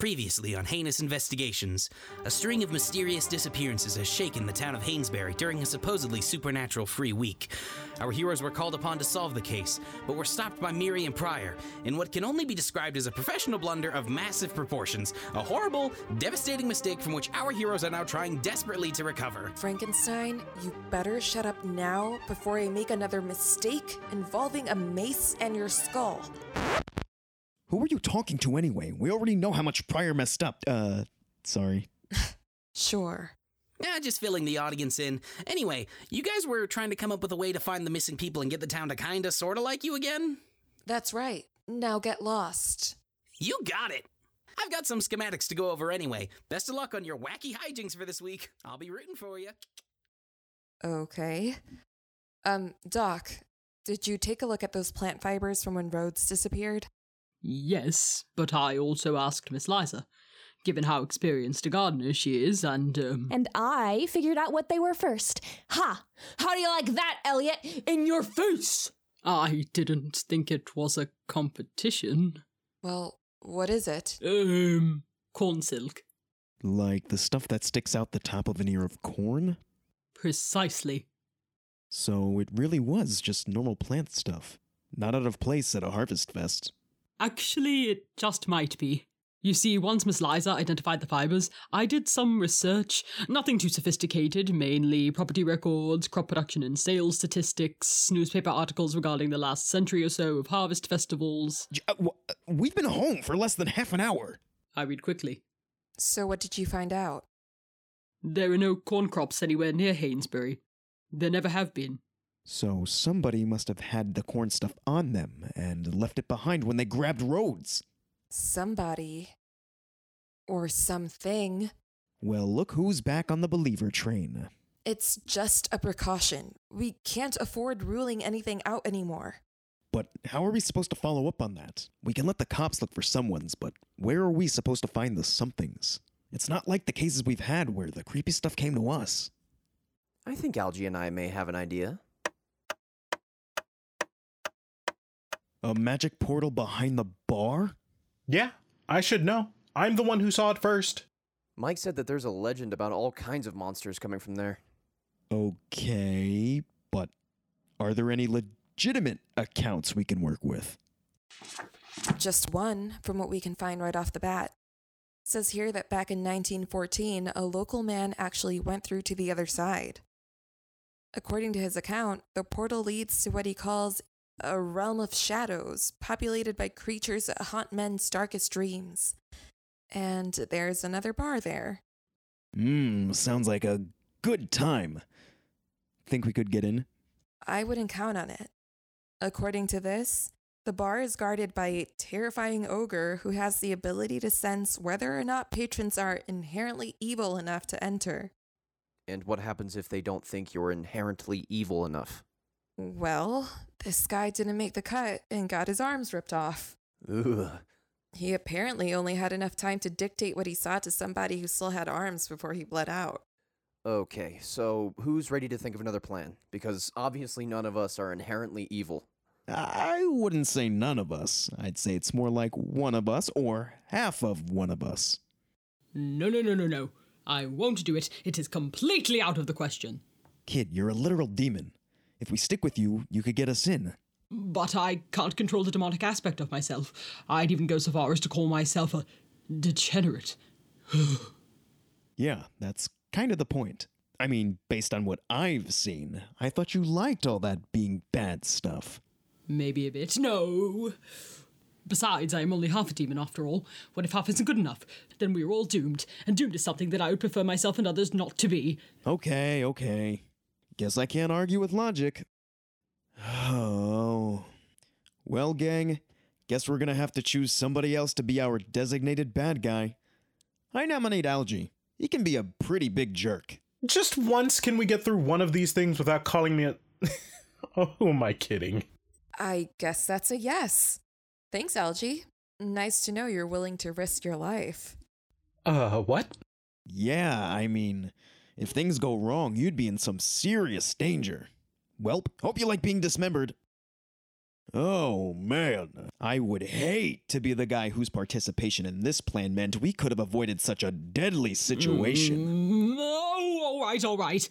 Previously on Heinous Investigations, a string of mysterious disappearances has shaken the town of Hanesbury during a supposedly supernatural free week. Our heroes were called upon to solve the case, but were stopped by Miriam Pryor in what can only be described as a professional blunder of massive proportions, a horrible, devastating mistake from which our heroes are now trying desperately to recover. Frankenstein, you better shut up now before I make another mistake involving a mace and your skull. Who are you talking to anyway? We already know how much Pryor messed up. Uh, sorry. Sure. Yeah, just filling the audience in. Anyway, you guys were trying to come up with a way to find the missing people and get the town to kinda sorta like you again? That's right. Now get lost. You got it! I've got some schematics to go over anyway. Best of luck on your wacky hijinks for this week. I'll be rooting for you. Okay. Um, Doc, did you take a look at those plant fibers from when Rhodes disappeared? Yes, but I also asked Miss Liza, given how experienced a gardener she is, and, um. And I figured out what they were first. Ha! How do you like that, Elliot? In your face! I didn't think it was a competition. Well, what is it? Um, corn silk. Like the stuff that sticks out the top of an ear of corn? Precisely. So it really was just normal plant stuff. Not out of place at a harvest fest. Actually, it just might be. You see, once Miss Liza identified the fibers, I did some research. Nothing too sophisticated, mainly property records, crop production and sales statistics, newspaper articles regarding the last century or so of harvest festivals. Uh, uh, we've been home for less than half an hour. I read quickly. So, what did you find out? There are no corn crops anywhere near Hanesbury. There never have been. So somebody must have had the corn stuff on them and left it behind when they grabbed Rhodes. Somebody. Or something. Well, look who's back on the believer train. It's just a precaution. We can't afford ruling anything out anymore. But how are we supposed to follow up on that? We can let the cops look for someone's, but where are we supposed to find the somethings? It's not like the cases we've had where the creepy stuff came to us. I think Algie and I may have an idea. A magic portal behind the bar? Yeah, I should know. I'm the one who saw it first. Mike said that there's a legend about all kinds of monsters coming from there. Okay, but are there any legitimate accounts we can work with? Just one, from what we can find right off the bat. It says here that back in 1914, a local man actually went through to the other side. According to his account, the portal leads to what he calls a realm of shadows, populated by creatures that haunt men's darkest dreams. And there's another bar there. Mmm, sounds like a good time. Think we could get in? I wouldn't count on it. According to this, the bar is guarded by a terrifying ogre who has the ability to sense whether or not patrons are inherently evil enough to enter. And what happens if they don't think you're inherently evil enough? Well, this guy didn't make the cut and got his arms ripped off. Ugh. He apparently only had enough time to dictate what he saw to somebody who still had arms before he bled out. Okay, so who's ready to think of another plan? Because obviously none of us are inherently evil. I wouldn't say none of us. I'd say it's more like one of us or half of one of us. No, no, no, no, no. I won't do it. It is completely out of the question. Kid, you're a literal demon. If we stick with you, you could get us in. But I can't control the demonic aspect of myself. I'd even go so far as to call myself a degenerate. Yeah, that's kind of the point. I mean, based on what I've seen, I thought you liked all that being bad stuff. Maybe a bit. No. Besides, I am only half a demon after all. What if half isn't good enough? Then we are all doomed, and doomed is something that I would prefer myself and others not to be. Okay, okay. Guess I can't argue with logic. Oh. Well, gang, guess we're gonna have to choose somebody else to be our designated bad guy. I nominate Algie. He can be a pretty big jerk. Just once can we get through one of these things without calling me a. oh, who am I kidding? I guess that's a yes. Thanks, Algie. Nice to know you're willing to risk your life. Uh, what? Yeah, I mean, if things go wrong, you'd be in some serious danger. Welp, hope you like being dismembered. Oh, man. I would hate to be the guy whose participation in this plan meant we could have avoided such a deadly situation. Mm, oh, all right, all right.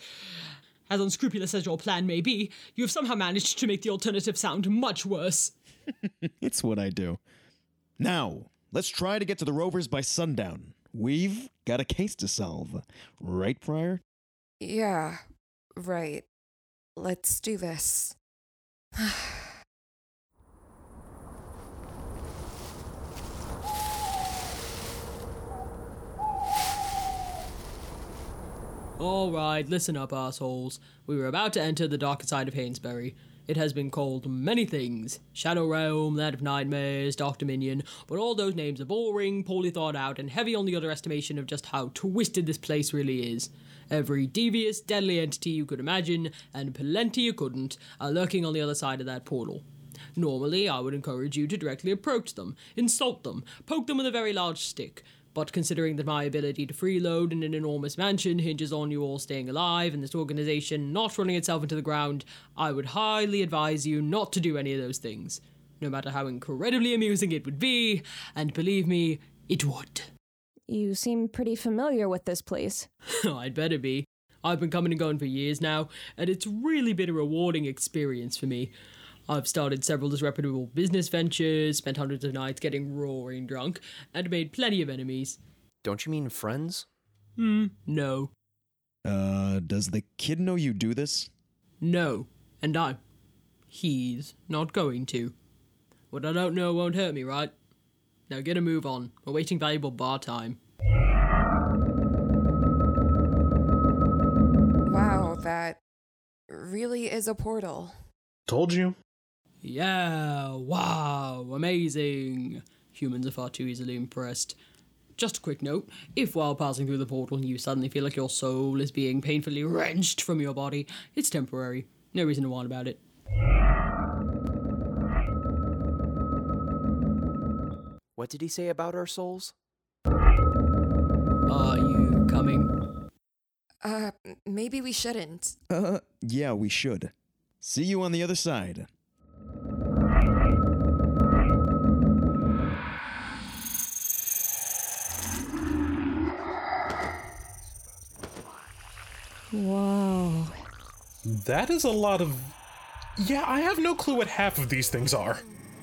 As unscrupulous as your plan may be, you have somehow managed to make the alternative sound much worse. It's what I do. Now, let's try to get to the Rovers by sundown. We've got a case to solve. Right, Pryor? Yeah, right. Let's do this. All right, listen up, assholes. We were about to enter the darker side of Hanesbury. It has been called many things Shadow Realm, Land of Nightmares, Dark Dominion, but all those names are boring, poorly thought out, and heavy on the underestimation of just how twisted this place really is. Every devious, deadly entity you could imagine, and plenty you couldn't, are lurking on the other side of that portal. Normally, I would encourage you to directly approach them, insult them, poke them with a very large stick. But considering that my ability to freeload in an enormous mansion hinges on you all staying alive and this organization not running itself into the ground, I would highly advise you not to do any of those things. No matter how incredibly amusing it would be, and believe me, it would. You seem pretty familiar with this place. I'd better be. I've been coming and going for years now, and it's really been a rewarding experience for me. I've started several disreputable business ventures, spent hundreds of nights getting roaring drunk, and made plenty of enemies. Don't you mean friends? Hmm, no. Uh, does the kid know you do this? No. And I'm. He's not going to. What I don't know won't hurt me, right? Now get a move on. We're waiting valuable bar time. Wow, that really is a portal. Told you. Yeah, wow, amazing. Humans are far too easily impressed. Just a quick note if while passing through the portal you suddenly feel like your soul is being painfully wrenched from your body, it's temporary. No reason to whine about it. What did he say about our souls? Are you coming? Uh, maybe we shouldn't. Uh, yeah, we should. See you on the other side. Whoa. That is a lot of. Yeah, I have no clue what half of these things are.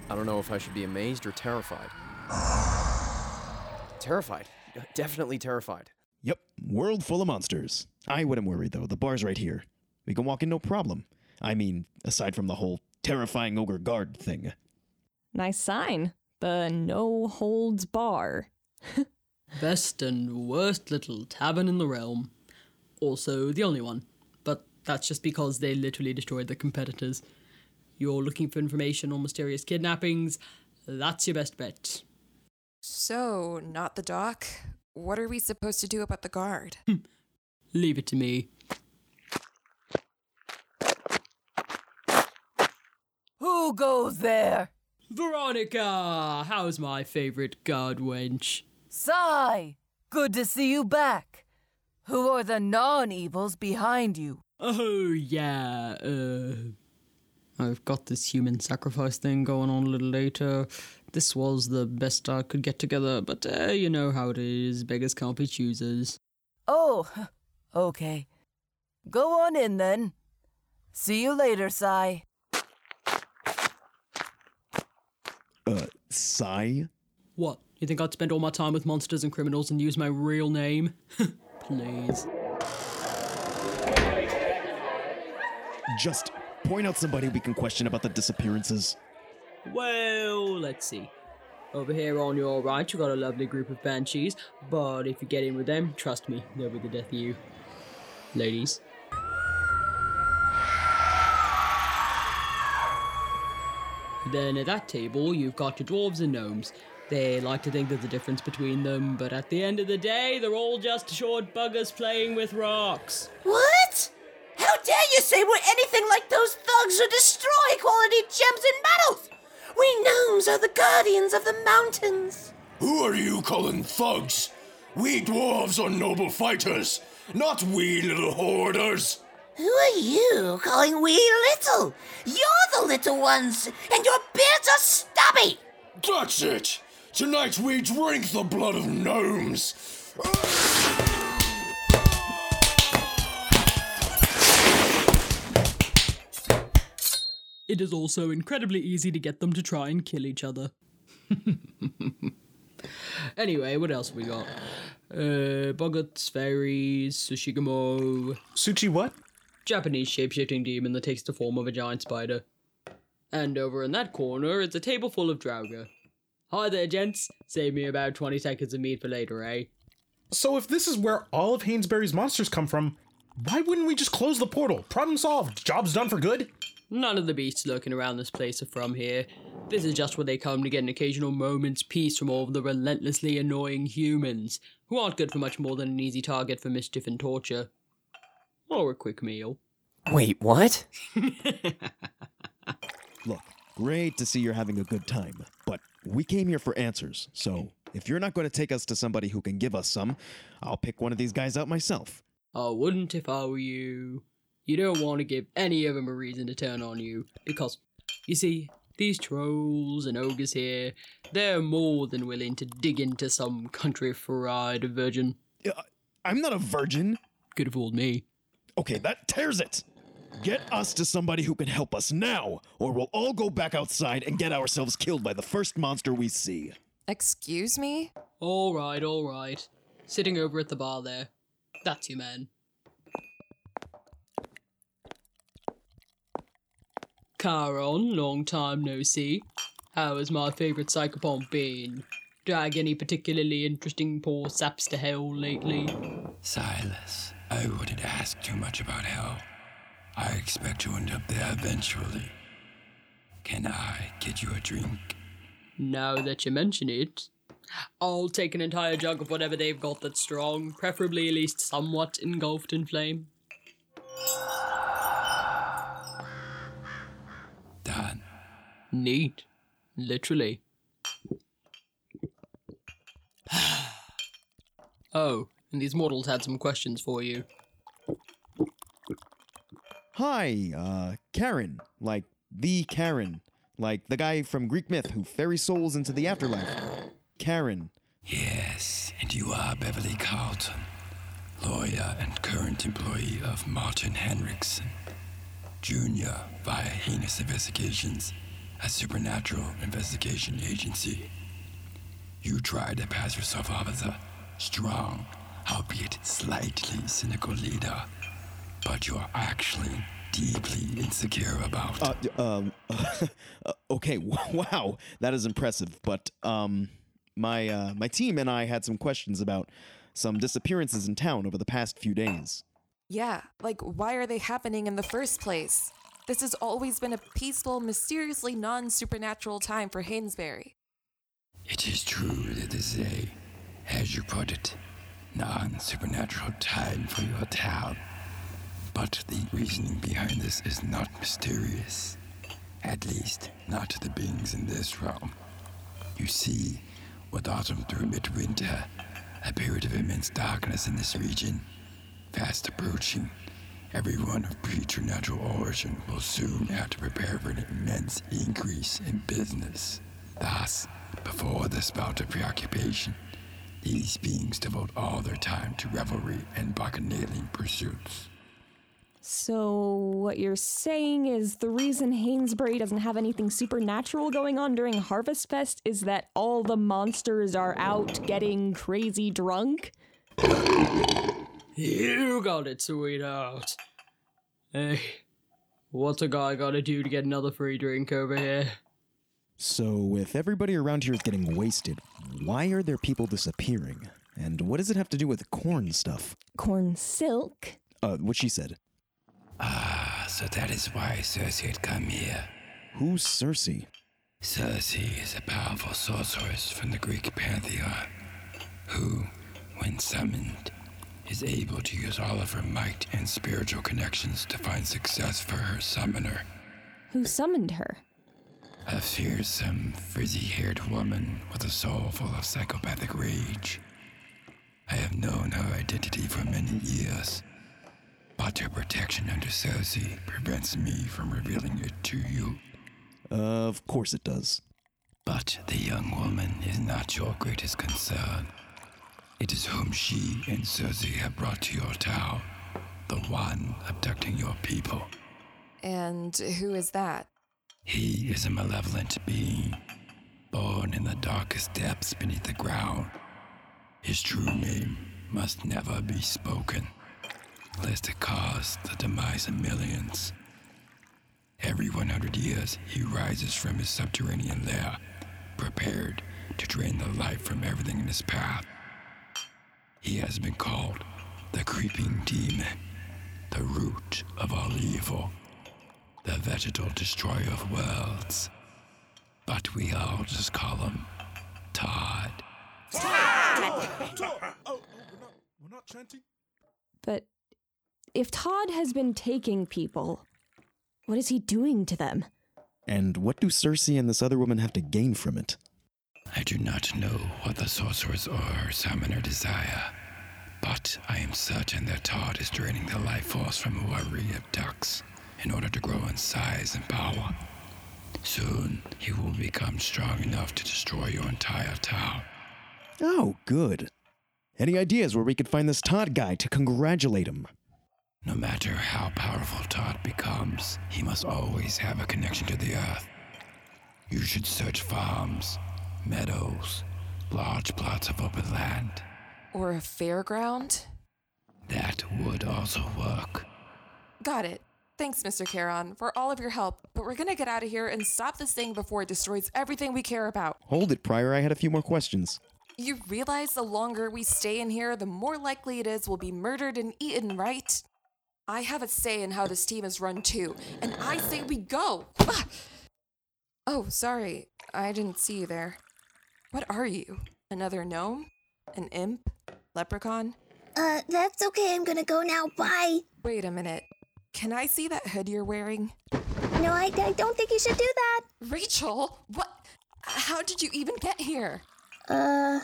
I don't know if I should be amazed or terrified. terrified. Definitely terrified. Yep, world full of monsters. I wouldn't worry though, the bar's right here. We can walk in no problem. I mean, aside from the whole terrifying ogre guard thing. Nice sign. The no holds bar. Best and worst little tavern in the realm. Also, the only one. But that's just because they literally destroyed the competitors. You're looking for information on mysterious kidnappings? That's your best bet. So, not the doc. What are we supposed to do about the guard? Hmm. Leave it to me. Who goes there? Veronica! How's my favorite guard wench? Sai! Good to see you back. Who are the non evils behind you? Oh, yeah, uh. I've got this human sacrifice thing going on a little later. This was the best I could get together, but uh, you know how it is. Beggars can't be choosers. Oh, okay. Go on in then. See you later, Sai. Uh, Sai? What? You think I'd spend all my time with monsters and criminals and use my real name? Please. Just point out somebody we can question about the disappearances. Well, let's see. Over here on your right, you got a lovely group of banshees, but if you get in with them, trust me, they'll be the death of you. Ladies. Then at that table, you've got your dwarves and gnomes. They like to think there's a difference between them, but at the end of the day, they're all just short buggers playing with rocks. What? How dare you say we're anything like those thugs who destroy quality gems and metals? We gnomes are the guardians of the mountains. Who are you calling thugs? We dwarves are noble fighters, not we little hoarders. Who are you calling we little? You're the little ones, and your beards are stubby! That's it! Tonight we drink the blood of gnomes! It is also incredibly easy to get them to try and kill each other. anyway, what else have we got? Uh, Boggarts, fairies, Tsuchigumo. Sushi what? Japanese shapeshifting demon that takes the form of a giant spider. And over in that corner is a table full of Draugr. Hi there, gents. Save me about 20 seconds of meat for later, eh? So if this is where all of Hanesbury's monsters come from, why wouldn't we just close the portal? Problem solved. Job's done for good. None of the beasts lurking around this place are from here. This is just where they come to get an occasional moment's peace from all of the relentlessly annoying humans, who aren't good for much more than an easy target for mischief and torture. Or a quick meal. Wait, what? Look, great to see you're having a good time, but we came here for answers, so if you're not going to take us to somebody who can give us some, I'll pick one of these guys out myself. I wouldn't if I were you. You don't want to give any of them a reason to turn on you, because, you see, these trolls and ogres here, they're more than willing to dig into some country fried virgin. Uh, I'm not a virgin. Could have fooled me. Okay, that tears it. Get us to somebody who can help us now, or we'll all go back outside and get ourselves killed by the first monster we see. Excuse me? All right, all right. Sitting over at the bar there. That's you, man. Charon, long time no see. How has my favourite psychopomp been? Drag any particularly interesting poor saps to hell lately? Silas, I wouldn't ask too much about hell. I expect to end up there eventually. Can I get you a drink? Now that you mention it, I'll take an entire jug of whatever they've got that's strong, preferably at least somewhat engulfed in flame. Done. Neat. Literally. oh, and these mortals had some questions for you. Hi, uh, Charon. Like the Charon. Like the guy from Greek myth who ferries souls into the afterlife. Charon. Yes, and you are Beverly Carlton, lawyer and current employee of Martin Henriksen, Jr. via Heinous Investigations, a supernatural investigation agency. You tried to pass yourself off as a strong, albeit slightly cynical leader, but you're actually deeply insecure about. Uh, um, uh, okay, wow, that is impressive. But um, my uh, my team and I had some questions about some disappearances in town over the past few days. Yeah, like why are they happening in the first place? This has always been a peaceful, mysteriously non supernatural time for Hanesbury. It is true that this is a, as you put it, non supernatural time for your town. But the reasoning behind this is not mysterious. At least, not to the beings in this realm. You see, with autumn through midwinter, a period of immense darkness in this region, fast approaching, everyone of preternatural origin will soon have to prepare for an immense increase in business. Thus, before this bout of preoccupation, these beings devote all their time to revelry and bacchanalian pursuits. So, what you're saying is the reason Hanesbury doesn't have anything supernatural going on during Harvest Fest is that all the monsters are out getting crazy drunk? You got it, sweetheart. Hey, what's a guy gotta do to get another free drink over here? So, if everybody around here is getting wasted, why are there people disappearing? And what does it have to do with corn stuff? Corn silk? Uh, what she said. Ah, so that is why Circe had come here. Who's Cersei? Circe is a powerful sorceress from the Greek pantheon, who, when summoned, is able to use all of her might and spiritual connections to find success for her summoner. Who summoned her? A fearsome, frizzy haired woman with a soul full of psychopathic rage. I have known her identity for many years, but But protection under Circe prevents me from revealing it to you. of course it does. But the young woman is not your greatest concern. It is whom she and Cersei have brought to your town, the one abducting your people. And who is that? He is a malevolent being, born in the darkest depths beneath the ground. His true name must never be spoken, lest it cause the demise of millions. Every 100 years, he rises from his subterranean lair, prepared to drain the life from everything in his path. He has been called the creeping demon, the root of all evil, the vegetal destroyer of worlds. But we all just call him Todd. Oh, we're not chanting. But if Todd has been taking people, what is he doing to them? And what do Circe and this other woman have to gain from it? I do not know what the sorcerers or her summoner desire, but I am certain that Todd is draining the life force from whoever he abducts in order to grow in size and power. Soon, he will become strong enough to destroy your entire town. Oh, good. Any ideas where we could find this Todd guy to congratulate him? No matter how powerful Todd becomes, he must always have a connection to the earth. You should search farms, meadows, large plots of open land. Or a fairground? That would also work. Got it. Thanks, Mr. Charon, for all of your help, but we're gonna get out of here and stop this thing before it destroys everything we care about. Hold it, Pryor. I had a few more questions. You realize the longer we stay in here, the more likely it is we'll be murdered and eaten, right? I have a say in how this team is run too, and I say we go. Ah! Oh, sorry. I didn't see you there. What are you? Another gnome? An imp? Leprechaun? Uh, that's okay. I'm gonna go now. Bye. Wait a minute. Can I see that hood you're wearing? No, I, I don't think you should do that. Rachel, what? How did you even get here? Uh,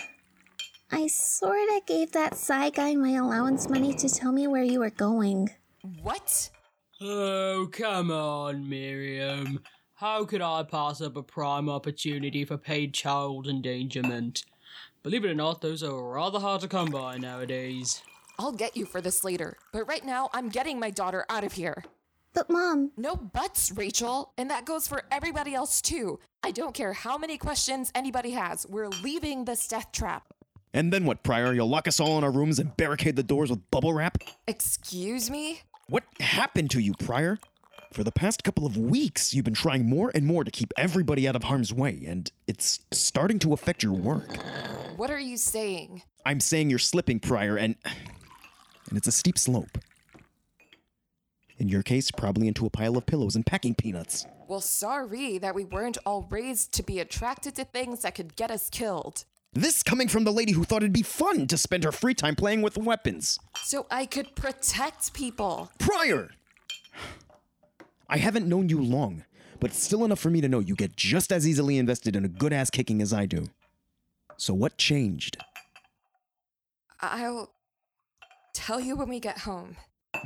I sorta gave that side guy my allowance money to tell me where you were going. What? Oh, come on, Miriam. How could I pass up a prime opportunity for paid child endangerment? Believe it or not, those are rather hard to come by nowadays. I'll get you for this later, but right now I'm getting my daughter out of here. But, Mom. No buts, Rachel. And that goes for everybody else too. I don't care how many questions anybody has. We're leaving this death trap. And then what, Pryor? You'll lock us all in our rooms and barricade the doors with bubble wrap? Excuse me? What happened to you, Pryor? For the past couple of weeks, you've been trying more and more to keep everybody out of harm's way, and it's starting to affect your work. What are you saying? I'm saying you're slipping, Pryor, and. and it's a steep slope. In your case, probably into a pile of pillows and packing peanuts. Well, sorry that we weren't all raised to be attracted to things that could get us killed. This coming from the lady who thought it'd be fun to spend her free time playing with weapons. So I could protect people. Pryor! I haven't known you long, but still enough for me to know you get just as easily invested in a good ass kicking as I do. So what changed? I'll tell you when we get home.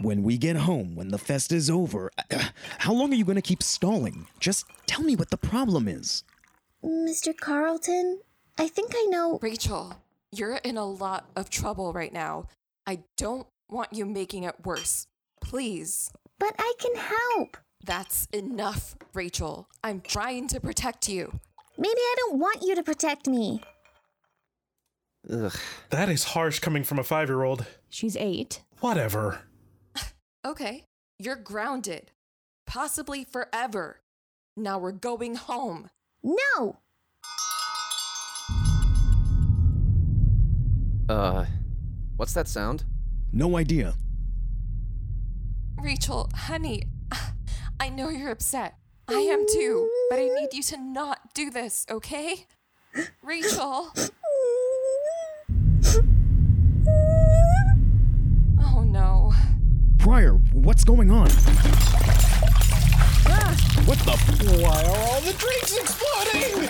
When we get home, when the fest is over, uh, how long are you going to keep stalling? Just tell me what the problem is. Mr. Carlton, I think I know. Rachel, you're in a lot of trouble right now. I don't want you making it worse. Please. But I can help. That's enough, Rachel. I'm trying to protect you. Maybe I don't want you to protect me. Ugh. That is harsh coming from a five year old. She's eight. Whatever. Okay, you're grounded. Possibly forever. Now we're going home. No! Uh, what's that sound? No idea. Rachel, honey, I know you're upset. I am too, but I need you to not do this, okay? Rachel. Oh no. Prior, what's going on? What the? Why are all the drinks exploding?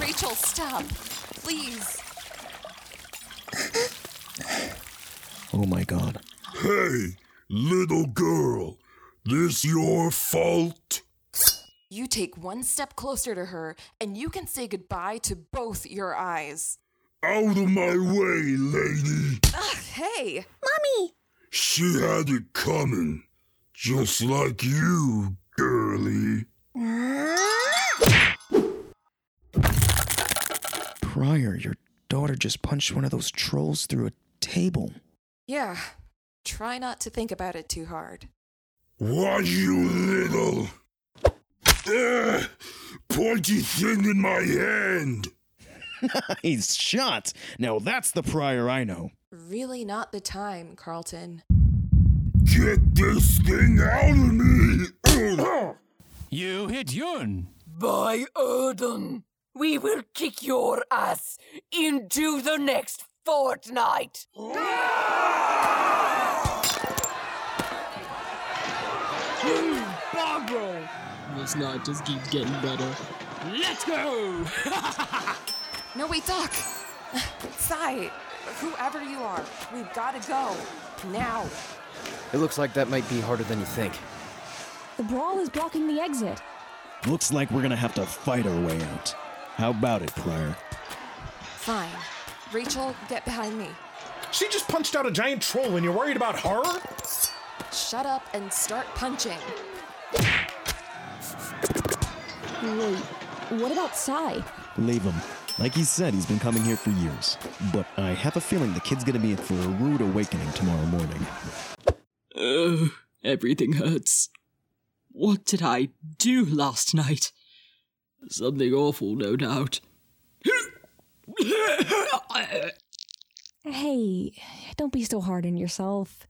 Rachel, stop. Please. Oh my god. Hey, little girl, this your fault? You take one step closer to her, and you can say goodbye to both your eyes. Out of my way, lady. Ugh, hey! Mommy! She had it coming. Just like you, girlie. Pryor, your daughter just punched one of those trolls through a table. Yeah, try not to think about it too hard. Why, you little. Ugh, pointy thing in my hand. nice shot. Now that's the Pryor I know. Really not the time, Carlton. Get this thing out of me! You hit Yun. By Odin, we will kick your ass into the next fortnight. Barbro! This night just keeps getting better. Let's go! No, wait, Doc! Sai, whoever you are, we've gotta go. Now. It looks like that might be harder than you think. The brawl is blocking the exit. Looks like we're gonna have to fight our way out. How about it, Pryor? Fine. Rachel, get behind me. She just punched out a giant troll and you're worried about her? Shut up and start punching. Wait, what about Sai? Leave him. Like he said, he's been coming here for years. But I have a feeling the kid's gonna be in for a rude awakening tomorrow morning. Ugh, everything hurts. What did I do last night? Something awful, no doubt. Hey, don't be so hard on yourself.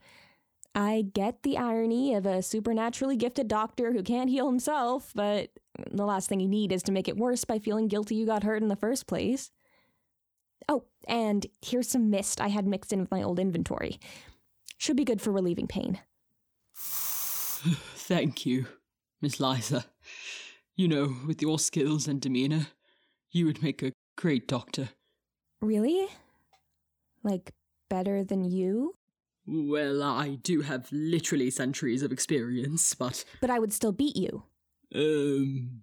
I get the irony of a supernaturally gifted doctor who can't heal himself, but the last thing you need is to make it worse by feeling guilty you got hurt in the first place. Oh, and here's some mist I had mixed in with my old inventory. Should be good for relieving pain. Thank you, Miss Liza. You know, with your skills and demeanor, you would make a great doctor. Really? Like, better than you? Well, I do have literally centuries of experience, but. But I would still beat you. Um.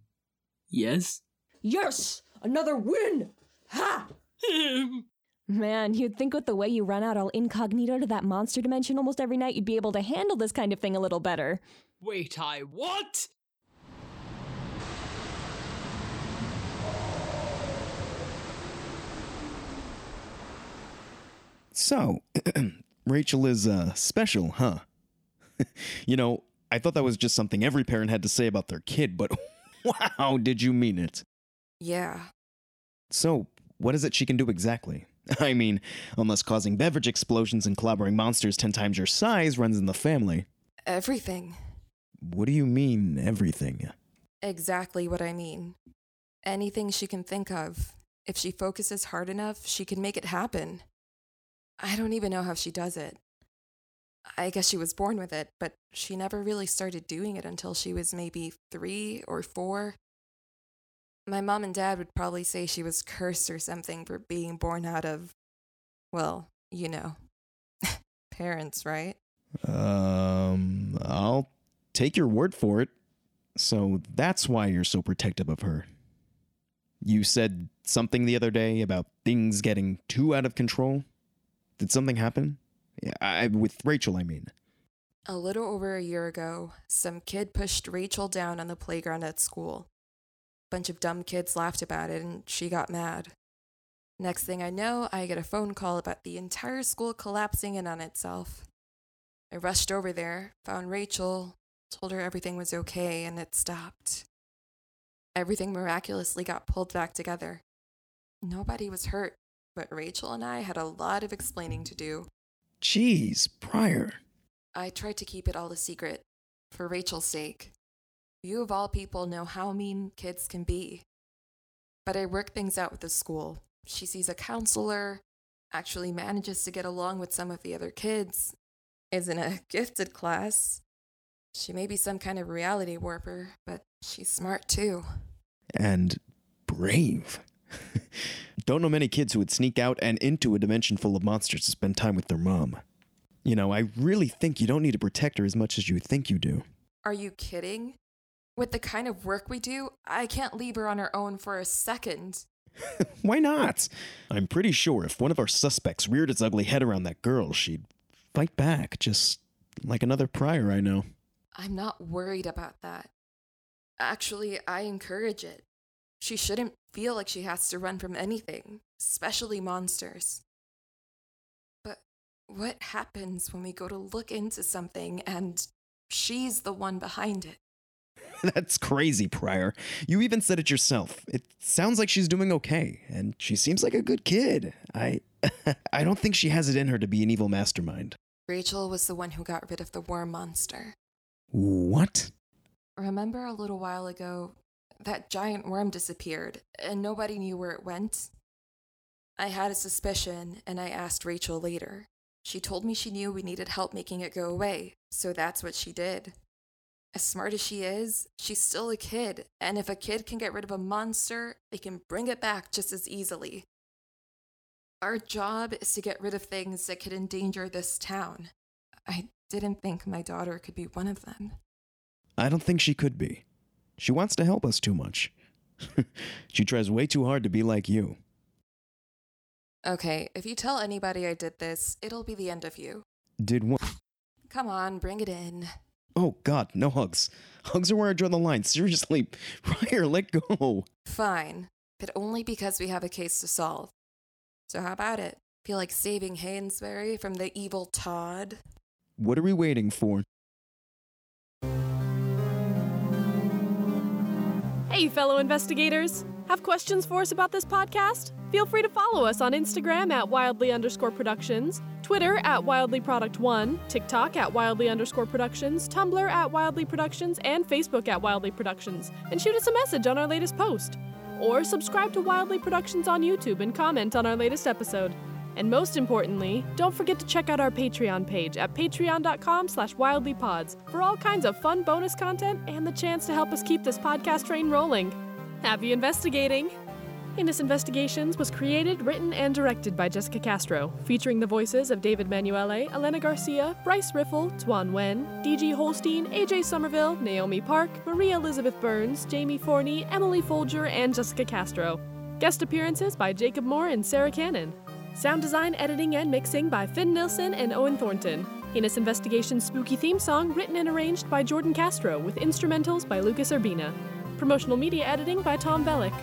Yes? Yes! Another win! Ha! Man, you'd think with the way you run out all incognito to that monster dimension almost every night, you'd be able to handle this kind of thing a little better. Wait, I what? So, Rachel is uh, special, huh? you know, I thought that was just something every parent had to say about their kid, but wow, did you mean it? Yeah. So, what is it she can do exactly? I mean, unless causing beverage explosions and clobbering monsters 10 times your size runs in the family. Everything. What do you mean, everything? Exactly what I mean. Anything she can think of. If she focuses hard enough, she can make it happen. I don't even know how she does it. I guess she was born with it, but she never really started doing it until she was maybe three or four. My mom and dad would probably say she was cursed or something for being born out of, well, you know, parents, right? Um, I'll take your word for it. So that's why you're so protective of her. You said something the other day about things getting too out of control. Did something happen? I, with Rachel, I mean. A little over a year ago, some kid pushed Rachel down on the playground at school. Bunch of dumb kids laughed about it and she got mad. Next thing I know, I get a phone call about the entire school collapsing in on itself. I rushed over there, found Rachel, told her everything was okay, and it stopped. Everything miraculously got pulled back together. Nobody was hurt, but Rachel and I had a lot of explaining to do. Jeez, Pryor. I tried to keep it all a secret, for Rachel's sake. You of all people know how mean kids can be. But I work things out with the school. She sees a counselor, actually manages to get along with some of the other kids, is in a gifted class. She may be some kind of reality warper, but she's smart too. And brave. Don't know many kids who would sneak out and into a dimension full of monsters to spend time with their mom. You know, I really think you don't need to protect her as much as you think you do. Are you kidding? With the kind of work we do, I can't leave her on her own for a second. Why not? I'm pretty sure if one of our suspects reared its ugly head around that girl, she'd fight back, just like another Pryor I know. I'm not worried about that. Actually, I encourage it. She shouldn't feel like she has to run from anything, especially monsters. But what happens when we go to look into something and she's the one behind it? That's crazy, Pryor. You even said it yourself. It sounds like she's doing okay, and she seems like a good kid. I I don't think she has it in her to be an evil mastermind. Rachel was the one who got rid of the worm monster. What? Remember a little while ago, that giant worm disappeared, and nobody knew where it went? I had a suspicion, and I asked Rachel later. She told me she knew we needed help making it go away, so that's what she did. As smart as she is, she's still a kid, and if a kid can get rid of a monster, they can bring it back just as easily. Our job is to get rid of things that could endanger this town. I didn't think my daughter could be one of them. I don't think she could be. She wants to help us too much. she tries way too hard to be like you. Okay, if you tell anybody I did this, it'll be the end of you. Did what? Come on, bring it in. Oh, God, no hugs. Hugs are where I draw the line. Seriously, Pryor, let go. Fine, but only because we have a case to solve. So, how about it? Feel like saving Hanesbury from the evil Todd? What are we waiting for? Hey, fellow investigators! Have questions for us about this podcast? Feel free to follow us on Instagram at wildly underscore productions, Twitter at wildly product one, TikTok at wildly underscore productions, Tumblr at wildly productions, and Facebook at wildly productions, and shoot us a message on our latest post. Or subscribe to Wildely Productions on YouTube and comment on our latest episode. And most importantly, don't forget to check out our Patreon page at patreon.com slash wildelypods for all kinds of fun bonus content and the chance to help us keep this podcast train rolling. Happy investigating! Heinous Investigations was created, written, and directed by Jessica Castro, featuring the voices of David Manuele, Elena Garcia, Bryce Riffle, Toan Nguyen, DG Holsteen, AJ Somerville, Naomi Park, Maria Elizabeth Burns, Jamie Forney, Emily Foulger, and Jessica Castro. Guest appearances by Jacob Moore and Sarah Cannon. Sound design, editing, and mixing by Finn Nielsen and Owen Thornton. Heinous Investigations spooky theme song written and arranged by Jordan Castro with instrumentals by Lucas Urbina. Promotional media editing by Tom Bellick.